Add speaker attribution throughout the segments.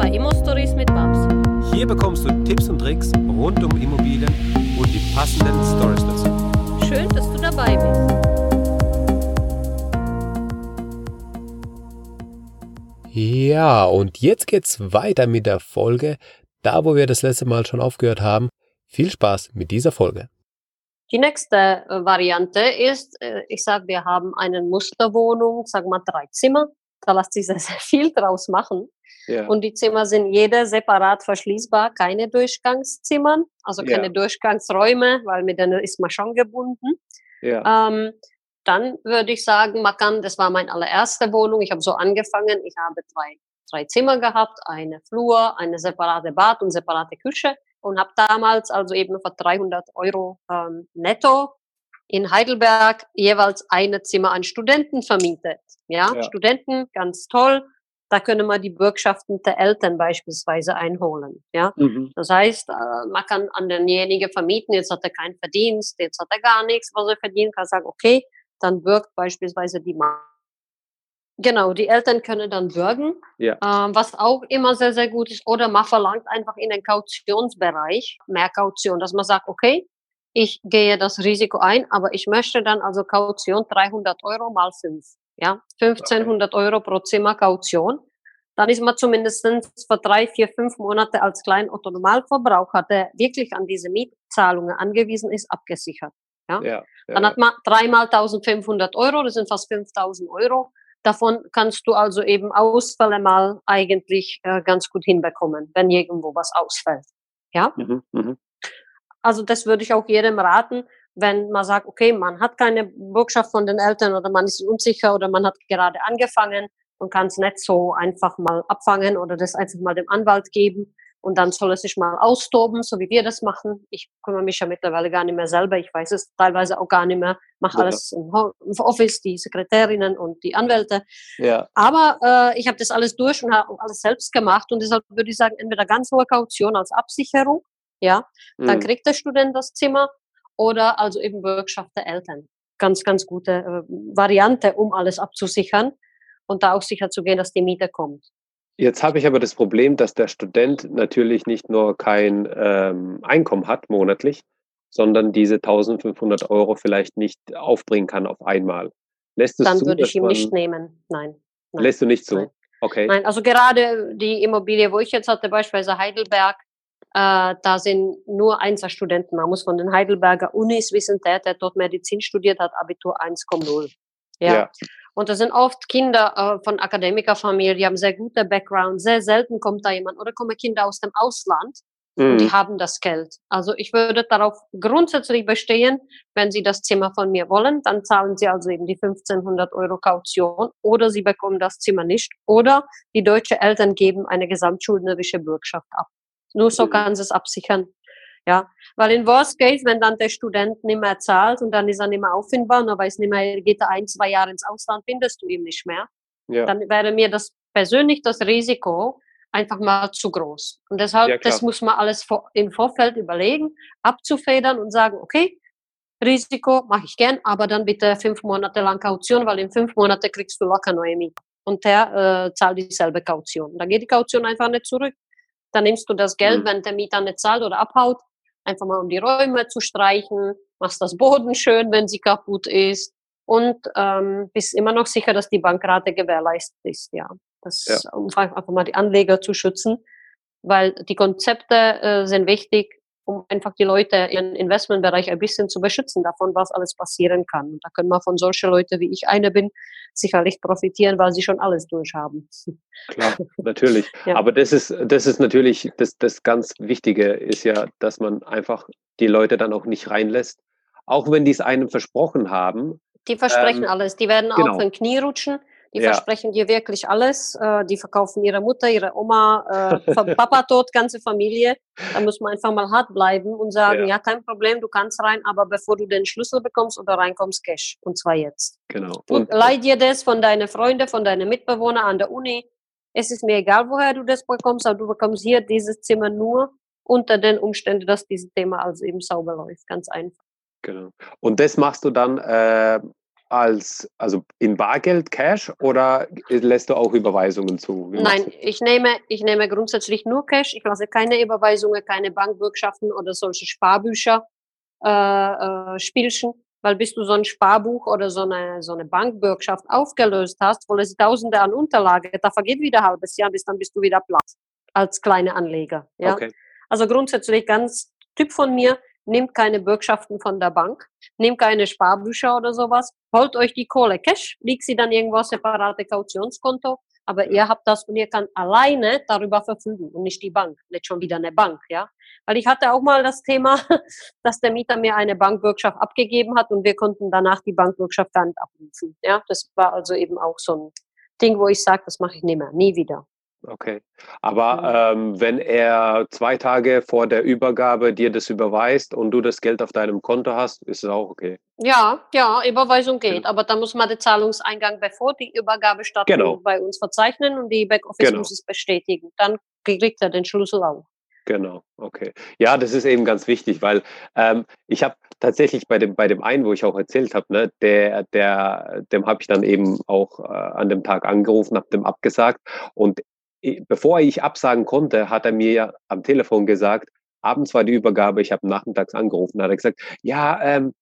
Speaker 1: bei Immo Stories mit Babs.
Speaker 2: Hier bekommst du Tipps und Tricks rund um Immobilien und die passenden Stories dazu.
Speaker 1: Schön, dass du dabei bist.
Speaker 2: Ja, und jetzt geht's weiter mit der Folge, da wo wir das letzte Mal schon aufgehört haben. Viel Spaß mit dieser Folge.
Speaker 3: Die nächste äh, Variante ist, äh, ich sage, wir haben eine Musterwohnung, sagen wir drei Zimmer. Da lässt sich sehr, sehr viel draus machen. Ja. Und die Zimmer sind jede separat verschließbar, keine Durchgangszimmer, also keine ja. Durchgangsräume, weil mit denen ist man schon gebunden. Ja. Ähm, dann würde ich sagen, man kann, das war meine allererste Wohnung, ich habe so angefangen, ich habe drei, drei Zimmer gehabt, eine Flur, eine separate Bad und separate Küche und habe damals also eben für 300 Euro ähm, netto in Heidelberg jeweils eine Zimmer an Studenten vermietet. Ja, ja. Studenten, ganz toll. Da können wir die Bürgschaften der Eltern beispielsweise einholen. Ja, mhm. das heißt, äh, man kann an denjenigen vermieten. Jetzt hat er keinen Verdienst, jetzt hat er gar nichts, was er verdient. Kann sagen, okay, dann wirkt beispielsweise die Mama. Genau, die Eltern können dann bürgen, ja. ähm, was auch immer sehr, sehr gut ist. Oder man verlangt einfach in den Kautionsbereich mehr Kaution, dass man sagt, okay, ich gehe das Risiko ein, aber ich möchte dann also Kaution 300 Euro mal 5. Ja, 1500 Euro pro Zimmer Kaution. Dann ist man zumindest für drei, vier, fünf Monate als Kleinautonomalverbraucher, der wirklich an diese Mietzahlungen angewiesen ist, abgesichert. Ja? ja, ja dann hat man dreimal 1500 Euro, das sind fast 5000 Euro. Davon kannst du also eben Ausfälle mal eigentlich äh, ganz gut hinbekommen, wenn irgendwo was ausfällt. Ja? Mhm, mh. Also das würde ich auch jedem raten, wenn man sagt, okay, man hat keine Bürgschaft von den Eltern oder man ist unsicher oder man hat gerade angefangen und kann es nicht so einfach mal abfangen oder das einfach mal dem Anwalt geben und dann soll es sich mal austoben, so wie wir das machen. Ich kümmere mich ja mittlerweile gar nicht mehr selber. Ich weiß es teilweise auch gar nicht mehr. Mache ja. alles im Office, die Sekretärinnen und die Anwälte. Ja. Aber äh, ich habe das alles durch und habe alles selbst gemacht. Und deshalb würde ich sagen, entweder ganz hohe Kaution als Absicherung, ja, dann mhm. kriegt der Student das Zimmer oder also eben Bürgschaft der Eltern. Ganz, ganz gute äh, Variante, um alles abzusichern und da auch sicher zu gehen, dass die Miete kommt.
Speaker 2: Jetzt habe ich aber das Problem, dass der Student natürlich nicht nur kein ähm, Einkommen hat monatlich, sondern diese 1500 Euro vielleicht nicht aufbringen kann auf einmal.
Speaker 3: Lässt Dann zu, würde ich ihm nicht nehmen. Nein.
Speaker 2: Nein. Lässt du nicht zu?
Speaker 3: Nein.
Speaker 2: Okay.
Speaker 3: Nein, also gerade die Immobilie, wo ich jetzt hatte, beispielsweise Heidelberg, äh, da sind nur Einzelstudenten. Man muss von den Heidelberger Unis wissen, der, der dort Medizin studiert hat, Abitur 1,0. Ja. ja. Und das sind oft Kinder äh, von Akademikerfamilien, die haben sehr gute Background. Sehr selten kommt da jemand oder kommen Kinder aus dem Ausland mhm. und die mhm. haben das Geld. Also ich würde darauf grundsätzlich bestehen, wenn sie das Zimmer von mir wollen, dann zahlen sie also eben die 1500 Euro Kaution oder sie bekommen das Zimmer nicht oder die deutsche Eltern geben eine gesamtschuldnerische Bürgschaft ab. Nur so kann sie es absichern. Ja, weil in Worst Case, wenn dann der Student nicht mehr zahlt und dann ist er nicht mehr auffindbar und er weiß nicht mehr, geht er ein, zwei Jahre ins Ausland, findest du ihn nicht mehr. Ja. Dann wäre mir das persönlich das Risiko einfach mal zu groß. Und deshalb, ja, das muss man alles im Vorfeld überlegen, abzufedern und sagen, okay, Risiko mache ich gern, aber dann bitte fünf Monate lang Kaution, weil in fünf Monaten kriegst du locker neue Miete. Und der äh, zahlt dieselbe Kaution. Da geht die Kaution einfach nicht zurück. Dann nimmst du das Geld, mhm. wenn der Mieter nicht zahlt oder abhaut, einfach mal um die Räume zu streichen, machst das Boden schön, wenn sie kaputt ist und ähm, bist immer noch sicher, dass die Bankrate gewährleistet ist. Ja, das ja. um einfach mal die Anleger zu schützen, weil die Konzepte äh, sind wichtig, um einfach die Leute im Investmentbereich ein bisschen zu beschützen davon, was alles passieren kann. Und da können wir von solchen Leuten, wie ich eine bin, sicherlich profitieren, weil sie schon alles durchhaben.
Speaker 2: Klar, natürlich. ja. Aber das ist, das ist natürlich, das, das ganz Wichtige ist ja, dass man einfach die Leute dann auch nicht reinlässt. Auch wenn die es einem versprochen haben.
Speaker 3: Die versprechen ähm, alles. Die werden genau. auf den Knie rutschen die ja. versprechen dir wirklich alles. Äh, die verkaufen ihre Mutter, ihre Oma, äh, Papa tot, ganze Familie. Da muss man einfach mal hart bleiben und sagen, ja. ja. kein Problem, du kannst rein, aber bevor du den Schlüssel bekommst oder reinkommst, Cash. Und zwar jetzt.
Speaker 2: Genau.
Speaker 3: Und, und leih dir das von deinen Freunden, von deinen Mitbewohnern an der Uni. Es ist mir egal, woher du das bekommst, aber du bekommst hier dieses Zimmer nur unter den Umständen, dass dieses Thema also eben sauber läuft. Ganz einfach.
Speaker 2: Genau. Und das machst du dann äh, als, also in Bargeld, Cash oder lässt du auch Überweisungen zu?
Speaker 3: Nein, ich nehme, ich nehme grundsätzlich nur Cash. Ich lasse keine Überweisungen, keine Bankbürgschaften oder solche Sparbücher, äh, äh, Spielchen. Weil bis du so ein Sparbuch oder so eine, so eine Bankbürgschaft aufgelöst hast, wo es Tausende an Unterlagen, da vergeht wieder ein halbes Jahr, bis dann bist du wieder platt als kleine Anleger. Ja? Okay. Also grundsätzlich ganz Typ von mir, nehmt keine Bürgschaften von der Bank, nehmt keine Sparbücher oder sowas, holt euch die Kohle Cash, liegt sie dann irgendwo separate Kautionskonto, aber ihr habt das und ihr kann alleine darüber verfügen und nicht die Bank, nicht schon wieder eine Bank, ja. Weil ich hatte auch mal das Thema, dass der Mieter mir eine Bankbürgschaft abgegeben hat und wir konnten danach die Bankbürgschaft gar nicht abrufen, ja. Das war also eben auch so ein Ding, wo ich sage, das mache ich nicht mehr, nie wieder.
Speaker 2: Okay. Aber ähm, wenn er zwei Tage vor der Übergabe dir das überweist und du das Geld auf deinem Konto hast, ist es auch okay.
Speaker 3: Ja, ja, Überweisung geht. Aber dann muss man den Zahlungseingang, bevor die Übergabe stattfindet, genau. bei uns verzeichnen und die Backoffice genau. muss es bestätigen. Dann kriegt er den Schlüssel auch.
Speaker 2: Genau, okay. Ja, das ist eben ganz wichtig, weil ähm, ich habe tatsächlich bei dem, bei dem einen, wo ich auch erzählt habe, ne, der, der, dem habe ich dann eben auch äh, an dem Tag angerufen, habe dem abgesagt und bevor ich absagen konnte, hat er mir ja am Telefon gesagt, abends war die Übergabe, ich habe nachmittags angerufen, hat er gesagt, ja, ähm,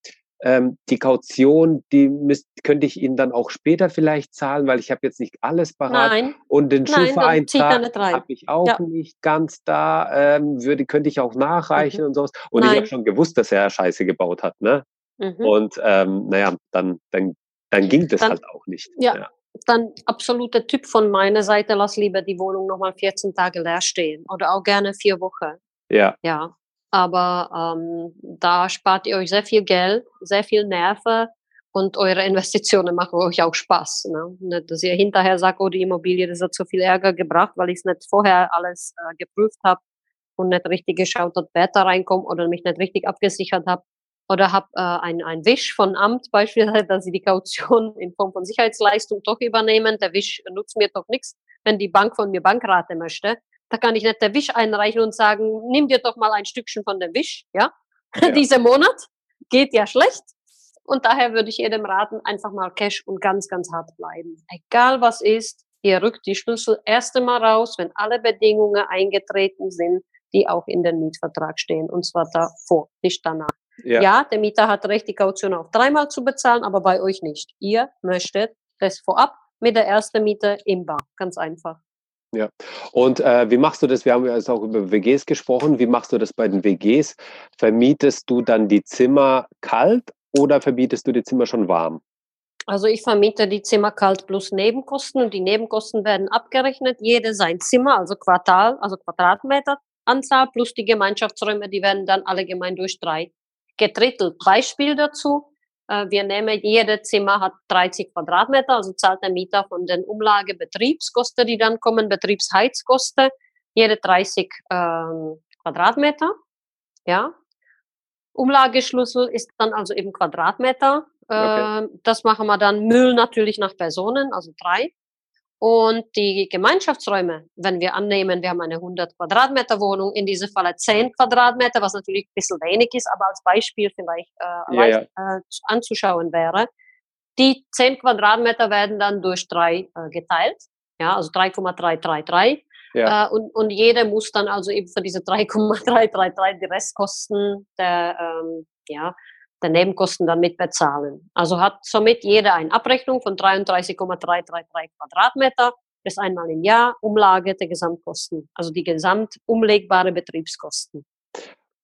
Speaker 2: ähm, die Kaution, die müsst, könnte ich Ihnen dann auch später vielleicht zahlen, weil ich habe jetzt nicht alles parat. Nein. Und den Schufa-Eintrag habe ich auch ja. nicht ganz da, ähm, würde, könnte ich auch nachreichen mhm. und sowas. Und Nein. ich habe schon gewusst, dass er Scheiße gebaut hat. Ne? Mhm. Und ähm, naja, dann, dann, dann ging das dann, halt auch nicht.
Speaker 3: Ja. ja dann absoluter Typ von meiner Seite, lass lieber die Wohnung nochmal 14 Tage leer stehen oder auch gerne vier Wochen.
Speaker 2: Ja.
Speaker 3: Ja. Aber ähm, da spart ihr euch sehr viel Geld, sehr viel Nerven und eure Investitionen machen euch auch Spaß. Ne? Nicht, dass ihr hinterher sagt, oh, die Immobilie, das hat so viel Ärger gebracht, weil ich es nicht vorher alles äh, geprüft habe und nicht richtig geschaut, dass Werte reinkommen oder mich nicht richtig abgesichert habe oder habe äh, ein, ein Wisch von Amt beispielsweise, dass sie die Kaution in Form von Sicherheitsleistung doch übernehmen. Der Wisch nutzt mir doch nichts, wenn die Bank von mir Bankrate möchte. Da kann ich nicht der Wisch einreichen und sagen, nimm dir doch mal ein Stückchen von dem Wisch, ja? ja. Dieser Monat geht ja schlecht. Und daher würde ich jedem raten, einfach mal Cash und ganz, ganz hart bleiben. Egal was ist, ihr rückt die Schlüssel erst einmal raus, wenn alle Bedingungen eingetreten sind, die auch in den Mietvertrag stehen. Und zwar davor, nicht danach. Ja. ja, der Mieter hat Recht, die Kaution auch dreimal zu bezahlen, aber bei euch nicht. Ihr möchtet das vorab mit der ersten Miete im Bar. Ganz einfach.
Speaker 2: Ja, und äh, wie machst du das? Wir haben ja jetzt auch über WGs gesprochen. Wie machst du das bei den WGs? Vermietest du dann die Zimmer kalt oder vermietest du die Zimmer schon warm?
Speaker 3: Also ich vermiete die Zimmer kalt plus Nebenkosten und die Nebenkosten werden abgerechnet. Jede sein Zimmer, also Quartal, also Quadratmeter Anzahl plus die Gemeinschaftsräume, die werden dann alle gemein durch drei gedrittelt. Beispiel dazu. Äh, wir nehmen, jede Zimmer hat 30 Quadratmeter, also zahlt der Mieter von den Umlage Betriebskosten, die dann kommen, Betriebsheizkosten, jede 30 ähm, Quadratmeter. Ja. Umlageschlüssel ist dann also eben Quadratmeter. Okay. Äh, das machen wir dann Müll natürlich nach Personen, also drei. Und die Gemeinschaftsräume, wenn wir annehmen, wir haben eine 100 Quadratmeter Wohnung, in diesem Falle 10 Quadratmeter, was natürlich ein bisschen wenig ist, aber als Beispiel vielleicht äh, ja, leicht, ja. Äh, anzuschauen wäre. Die 10 Quadratmeter werden dann durch drei äh, geteilt, ja, also 3,333. Ja. Äh, und, und jeder muss dann also eben für diese 3,333 die Restkosten der, ähm, ja, der Nebenkosten dann mit bezahlen. Also hat somit jeder eine Abrechnung von 33,333 Quadratmeter bis einmal im Jahr Umlage der Gesamtkosten, also die gesamt umlegbare Betriebskosten.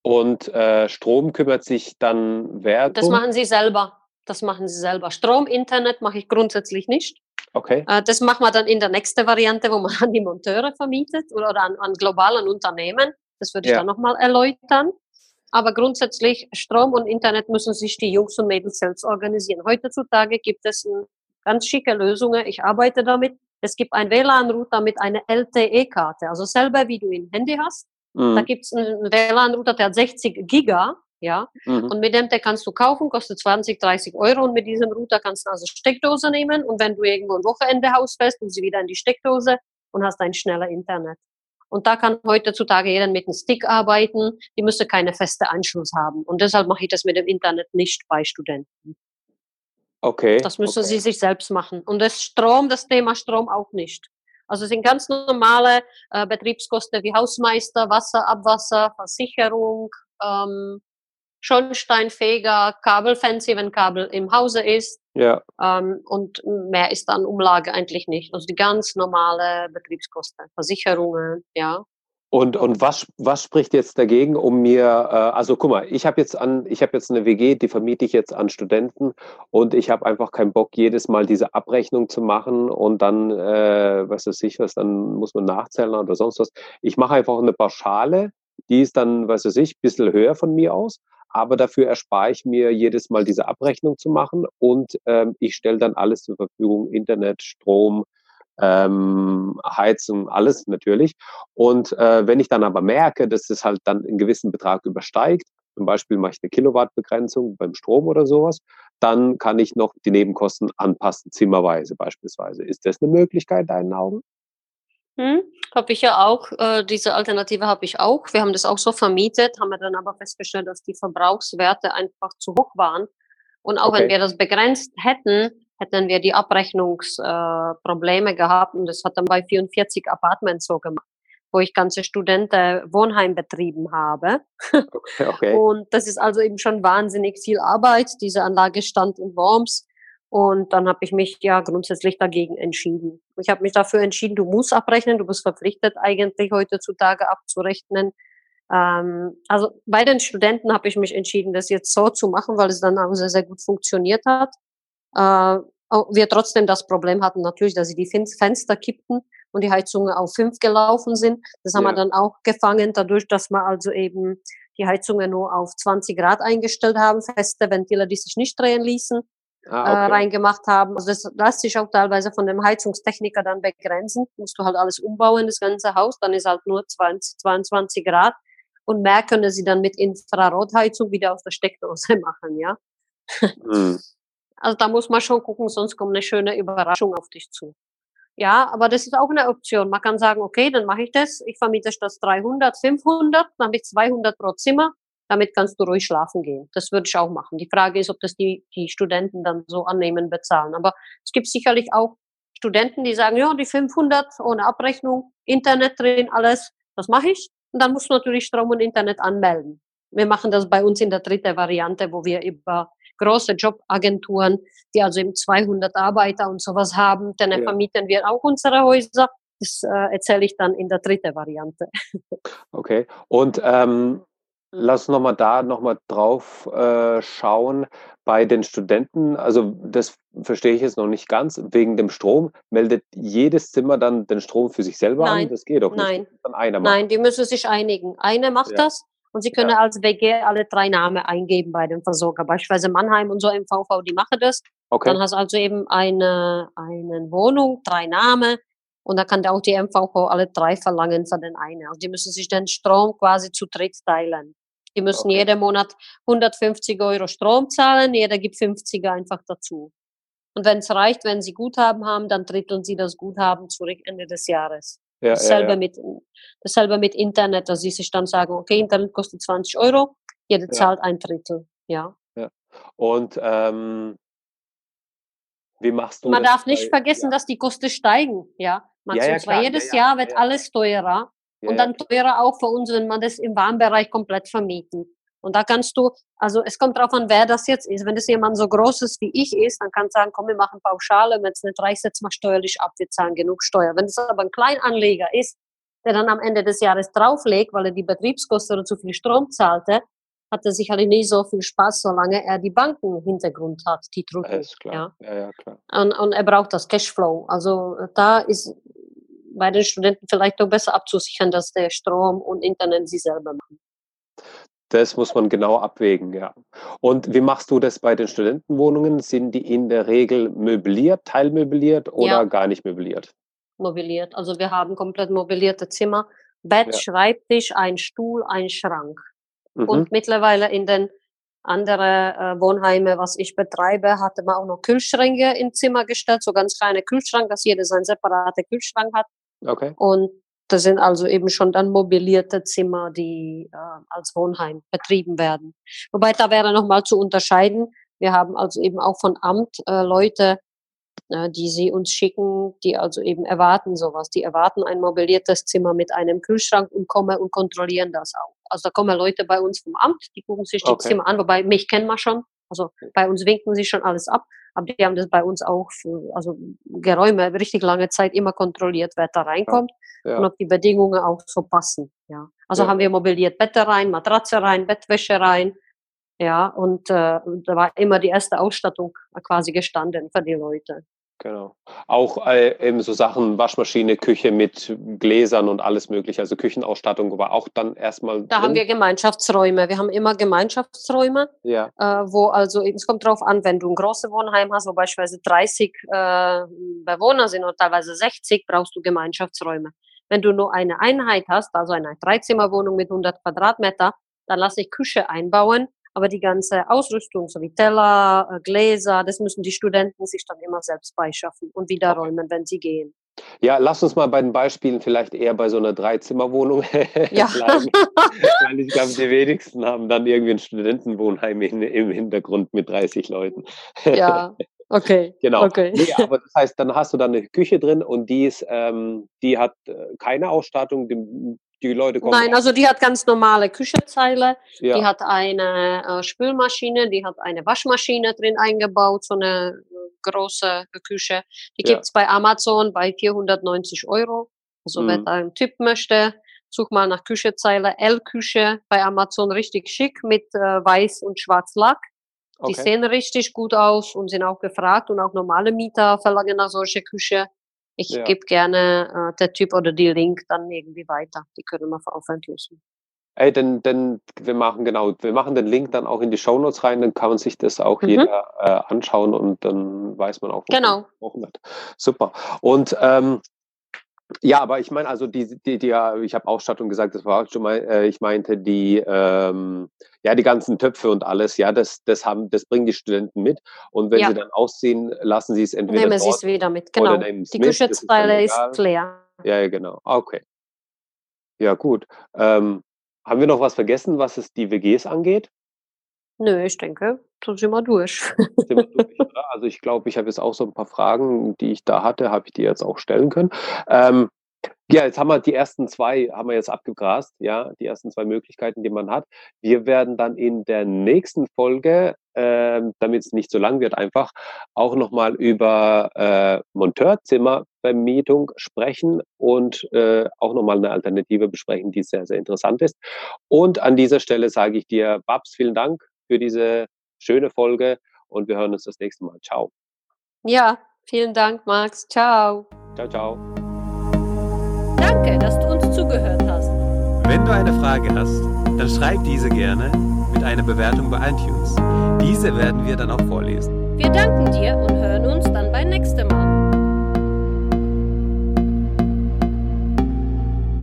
Speaker 2: Und äh, Strom kümmert sich dann wer?
Speaker 3: Das machen Sie selber. Das machen Sie selber. Strom, Internet mache ich grundsätzlich nicht.
Speaker 2: Okay.
Speaker 3: Äh, das machen wir dann in der nächsten Variante, wo man an die Monteure vermietet oder an, an globalen Unternehmen. Das würde ich ja. dann nochmal erläutern. Aber grundsätzlich, Strom und Internet müssen sich die Jungs und Mädels selbst organisieren. Heutzutage gibt es ganz schicke Lösungen. Ich arbeite damit. Es gibt einen WLAN-Router mit einer LTE-Karte. Also selber wie du ein Handy hast. Mhm. Da gibt es einen WLAN-Router, der hat 60 Giga. Ja, mhm. und mit dem der kannst du kaufen, kostet 20, 30 Euro und mit diesem Router kannst du also Steckdose nehmen und wenn du irgendwo ein Wochenende hausfährst, du sie wieder in die Steckdose und hast ein schneller Internet. Und da kann heutzutage jeder mit einem Stick arbeiten. Die müsste keine feste Anschluss haben. Und deshalb mache ich das mit dem Internet nicht bei Studenten.
Speaker 2: Okay.
Speaker 3: Das müssen
Speaker 2: okay.
Speaker 3: sie sich selbst machen. Und das Strom, das Thema Strom auch nicht. Also es sind ganz normale äh, Betriebskosten wie Hausmeister, Wasser, Abwasser, Versicherung, ähm, Schornsteinfeger, Kabelfancy, wenn Kabel im Hause ist.
Speaker 2: Ja.
Speaker 3: Ähm, und mehr ist dann Umlage eigentlich nicht. Also die ganz normale Betriebskosten, Versicherungen, ja.
Speaker 2: Und, und was, was spricht jetzt dagegen, um mir, äh, also guck mal, ich habe jetzt an, ich habe jetzt eine WG, die vermiete ich jetzt an Studenten und ich habe einfach keinen Bock, jedes Mal diese Abrechnung zu machen und dann, äh, was weiß ich was, dann muss man nachzählen oder sonst was. Ich mache einfach eine Pauschale, die ist dann, was weiß ich, ein bisschen höher von mir aus, aber dafür erspare ich mir jedes Mal diese Abrechnung zu machen und ähm, ich stelle dann alles zur Verfügung, Internet, Strom, ähm, Heizung, alles natürlich. Und äh, wenn ich dann aber merke, dass es halt dann einen gewissen Betrag übersteigt, zum Beispiel mache ich eine Kilowattbegrenzung beim Strom oder sowas, dann kann ich noch die Nebenkosten anpassen, zimmerweise beispielsweise. Ist das eine Möglichkeit in deinen Augen?
Speaker 3: Hm, habe ich ja auch. Äh, diese Alternative habe ich auch. Wir haben das auch so vermietet, haben wir dann aber festgestellt, dass die Verbrauchswerte einfach zu hoch waren. Und auch okay. wenn wir das begrenzt hätten, hätten wir die Abrechnungsprobleme äh, gehabt und das hat dann bei 44 Apartments so gemacht, wo ich ganze Studenten Wohnheim betrieben habe.
Speaker 2: Okay, okay.
Speaker 3: Und das ist also eben schon wahnsinnig viel Arbeit. Diese Anlage stand in Worms und dann habe ich mich ja grundsätzlich dagegen entschieden. Ich habe mich dafür entschieden, du musst abrechnen, du bist verpflichtet eigentlich heutzutage abzurechnen. Ähm, also bei den Studenten habe ich mich entschieden, das jetzt so zu machen, weil es dann auch sehr, sehr gut funktioniert hat äh, wir trotzdem das Problem hatten natürlich, dass sie die Fenster kippten und die Heizungen auf fünf gelaufen sind. Das haben ja. wir dann auch gefangen, dadurch, dass wir also eben die Heizungen nur auf 20 Grad eingestellt haben, feste Ventile, die sich nicht drehen ließen, ah, okay. äh, reingemacht haben. Also das lässt sich auch teilweise von dem Heizungstechniker dann begrenzen. Musst du halt alles umbauen, das ganze Haus, dann ist halt nur 20, 22 Grad. Und mehr können sie dann mit Infrarotheizung wieder aus der Steckdose machen, ja. Mhm. Also da muss man schon gucken, sonst kommt eine schöne Überraschung auf dich zu. Ja, aber das ist auch eine Option. Man kann sagen, okay, dann mache ich das. Ich vermiete das 300, 500, dann habe ich 200 pro Zimmer. Damit kannst du ruhig schlafen gehen. Das würde ich auch machen. Die Frage ist, ob das die, die Studenten dann so annehmen, bezahlen. Aber es gibt sicherlich auch Studenten, die sagen, ja, die 500 ohne Abrechnung, Internet drin, alles, das mache ich. Und dann musst du natürlich Strom und Internet anmelden. Wir machen das bei uns in der dritten Variante, wo wir über große Jobagenturen, die also eben 200 Arbeiter und sowas haben, dann ja. vermieten wir auch unsere Häuser. Das äh, erzähle ich dann in der dritten Variante.
Speaker 2: Okay. Und ähm, lass nochmal da nochmal drauf äh, schauen. Bei den Studenten, also das verstehe ich jetzt noch nicht ganz, wegen dem Strom, meldet jedes Zimmer dann den Strom für sich selber
Speaker 3: Nein.
Speaker 2: an? Das geht doch nicht.
Speaker 3: Nein. Dann einer macht. Nein, die müssen sich einigen. Einer macht ja. das und Sie können ja. als WG alle drei Namen eingeben bei dem Versorger. Beispielsweise Mannheim und so im VV, die machen das. Okay. Dann hast du also eben eine, eine Wohnung, drei Namen. Und da kann auch die MVV alle drei verlangen für den einen. Also die müssen sich den Strom quasi zu dritt teilen. Die müssen okay. jeden Monat 150 Euro Strom zahlen, jeder gibt 50 einfach dazu. Und wenn es reicht, wenn sie Guthaben haben, dann dritteln sie das Guthaben zurück Ende des Jahres. Ja, dasselbe, ja, ja. Mit, dasselbe mit Internet, dass sie sich dann sagen, okay, Internet kostet 20 Euro, jeder zahlt ein Drittel. Ja.
Speaker 2: Und ähm, wie machst du
Speaker 3: Man darf nicht bei, vergessen, dass die Kosten steigen. Ja. Man ja, zwar jedes Jahr wird alles teurer und dann teurer auch für uns, wenn man das im Warmbereich komplett vermieten. Und da kannst du, also es kommt darauf an, wer das jetzt ist. Wenn das jemand so groß ist wie ich ist, dann kannst du sagen, komm, wir machen Pauschale, wenn es nicht reicht, setz mal steuerlich ab, wir zahlen genug Steuer. Wenn es aber ein Kleinanleger ist, der dann am Ende des Jahres drauflegt, weil er die Betriebskosten oder zu viel Strom zahlte, hat er sicherlich nicht so viel Spaß, solange er die Banken im Hintergrund hat, die drücken.
Speaker 2: Ja, ja, ja klar.
Speaker 3: Und, und er braucht das Cashflow. Also da ist bei den Studenten vielleicht doch besser abzusichern, dass der Strom und Internet sie selber machen.
Speaker 2: Das muss man genau abwägen, ja. Und wie machst du das bei den Studentenwohnungen? Sind die in der Regel möbliert, teilmöbliert oder ja. gar nicht möbliert?
Speaker 3: Mobiliert. Also wir haben komplett mobilierte Zimmer. Bett, ja. Schreibtisch, ein Stuhl, ein Schrank. Mhm. Und mittlerweile in den anderen äh, Wohnheime, was ich betreibe, hatte man auch noch Kühlschränke im Zimmer gestellt, so ganz kleine Kühlschrank, dass jeder seinen separaten Kühlschrank hat.
Speaker 2: Okay.
Speaker 3: Und das sind also eben schon dann mobilierte Zimmer, die äh, als Wohnheim betrieben werden. Wobei da wäre nochmal zu unterscheiden. Wir haben also eben auch von Amt äh, Leute, äh, die sie uns schicken, die also eben erwarten sowas. Die erwarten ein mobiliertes Zimmer mit einem Kühlschrank und kommen und kontrollieren das auch. Also da kommen Leute bei uns vom Amt, die gucken sich die okay. Zimmer an, wobei mich kennen wir schon. Also bei uns winken sie schon alles ab, aber die haben das bei uns auch für, also Geräume richtig lange Zeit immer kontrolliert, wer da reinkommt ja. Und ob die Bedingungen auch so passen. Ja. Also ja. haben wir mobiliert Bette rein, Matratze rein, Bettwäsche rein, ja, und äh, da war immer die erste Ausstattung quasi gestanden für die Leute.
Speaker 2: Genau. Auch äh, eben so Sachen, Waschmaschine, Küche mit Gläsern und alles mögliche, also Küchenausstattung war auch dann erstmal.
Speaker 3: Da drin. haben wir Gemeinschaftsräume. Wir haben immer Gemeinschaftsräume, ja. äh, wo also, es kommt darauf an, wenn du ein großes Wohnheim hast, wo beispielsweise 30 äh, Bewohner sind oder teilweise 60, brauchst du Gemeinschaftsräume. Wenn du nur eine Einheit hast, also eine Dreizimmerwohnung mit 100 Quadratmeter, dann lasse ich Küche einbauen aber die ganze Ausrüstung, so wie Teller, äh, Gläser, das müssen die Studenten sich dann immer selbst beischaffen und wieder räumen, wenn sie gehen.
Speaker 2: Ja, lass uns mal bei den Beispielen vielleicht eher bei so einer Dreizimmerwohnung ja. bleiben. Weil ich glaube, die wenigsten haben dann irgendwie ein Studentenwohnheim in, im Hintergrund mit 30 Leuten.
Speaker 3: Ja, okay.
Speaker 2: genau.
Speaker 3: Okay.
Speaker 2: Nee, aber das heißt, dann hast du da eine Küche drin und die, ist, ähm, die hat äh, keine Ausstattung, die, Leute kommen.
Speaker 3: Nein, also die hat ganz normale Küchenzeile. Ja. Die hat eine äh, Spülmaschine, die hat eine Waschmaschine drin eingebaut, so eine äh, große Küche. Die ja. gibt es bei Amazon bei 490 Euro. Also mhm. wer da einen Tipp möchte, such mal nach Küchezeile L-Küche bei Amazon richtig schick mit äh, weiß und schwarz Lack. Die okay. sehen richtig gut aus und sind auch gefragt und auch normale Mieter verlangen nach solche Küche. Ich ja. gebe gerne äh, der Typ oder die Link dann irgendwie weiter. Die können wir veröffentlichen.
Speaker 2: Ey, denn, denn wir machen genau, wir machen den Link dann auch in die Shownotes rein, dann kann man sich das auch mhm. jeder äh, anschauen und dann weiß man auch,
Speaker 3: was genau.
Speaker 2: gesprochen wird. Super. Und ähm, ja, aber ich meine, also die, die, die, ich habe Ausstattung gesagt, das war auch schon mal, äh, ich meinte die, ähm, ja, die ganzen Töpfe und alles, ja, das, das haben, das bringen die Studenten mit. Und wenn ja. sie dann ausziehen, lassen sie es entweder
Speaker 3: nehmen sie es wieder mit, genau. Die Küchenzeile ist, ist leer.
Speaker 2: Ja, ja, genau. Okay. Ja, gut. Ähm, haben wir noch was vergessen, was es die WGs angeht?
Speaker 3: Nö, ich denke, da sind wir durch.
Speaker 2: Sind wir durch also ich glaube, ich habe jetzt auch so ein paar Fragen, die ich da hatte, habe ich dir jetzt auch stellen können. Ähm, ja, jetzt haben wir die ersten zwei, haben wir jetzt abgegrast, ja, die ersten zwei Möglichkeiten, die man hat. Wir werden dann in der nächsten Folge, äh, damit es nicht so lang wird, einfach auch nochmal über äh, Monteurzimmervermietung sprechen und äh, auch nochmal eine Alternative besprechen, die sehr, sehr interessant ist. Und an dieser Stelle sage ich dir, Babs, vielen Dank für diese schöne Folge und wir hören uns das nächste Mal. Ciao.
Speaker 3: Ja, vielen Dank, Max. Ciao.
Speaker 2: Ciao, ciao.
Speaker 1: Danke, dass du uns zugehört hast.
Speaker 4: Wenn du eine Frage hast, dann schreib diese gerne mit einer Bewertung bei iTunes. Diese werden wir dann auch vorlesen.
Speaker 1: Wir danken dir und hören uns dann beim nächsten Mal.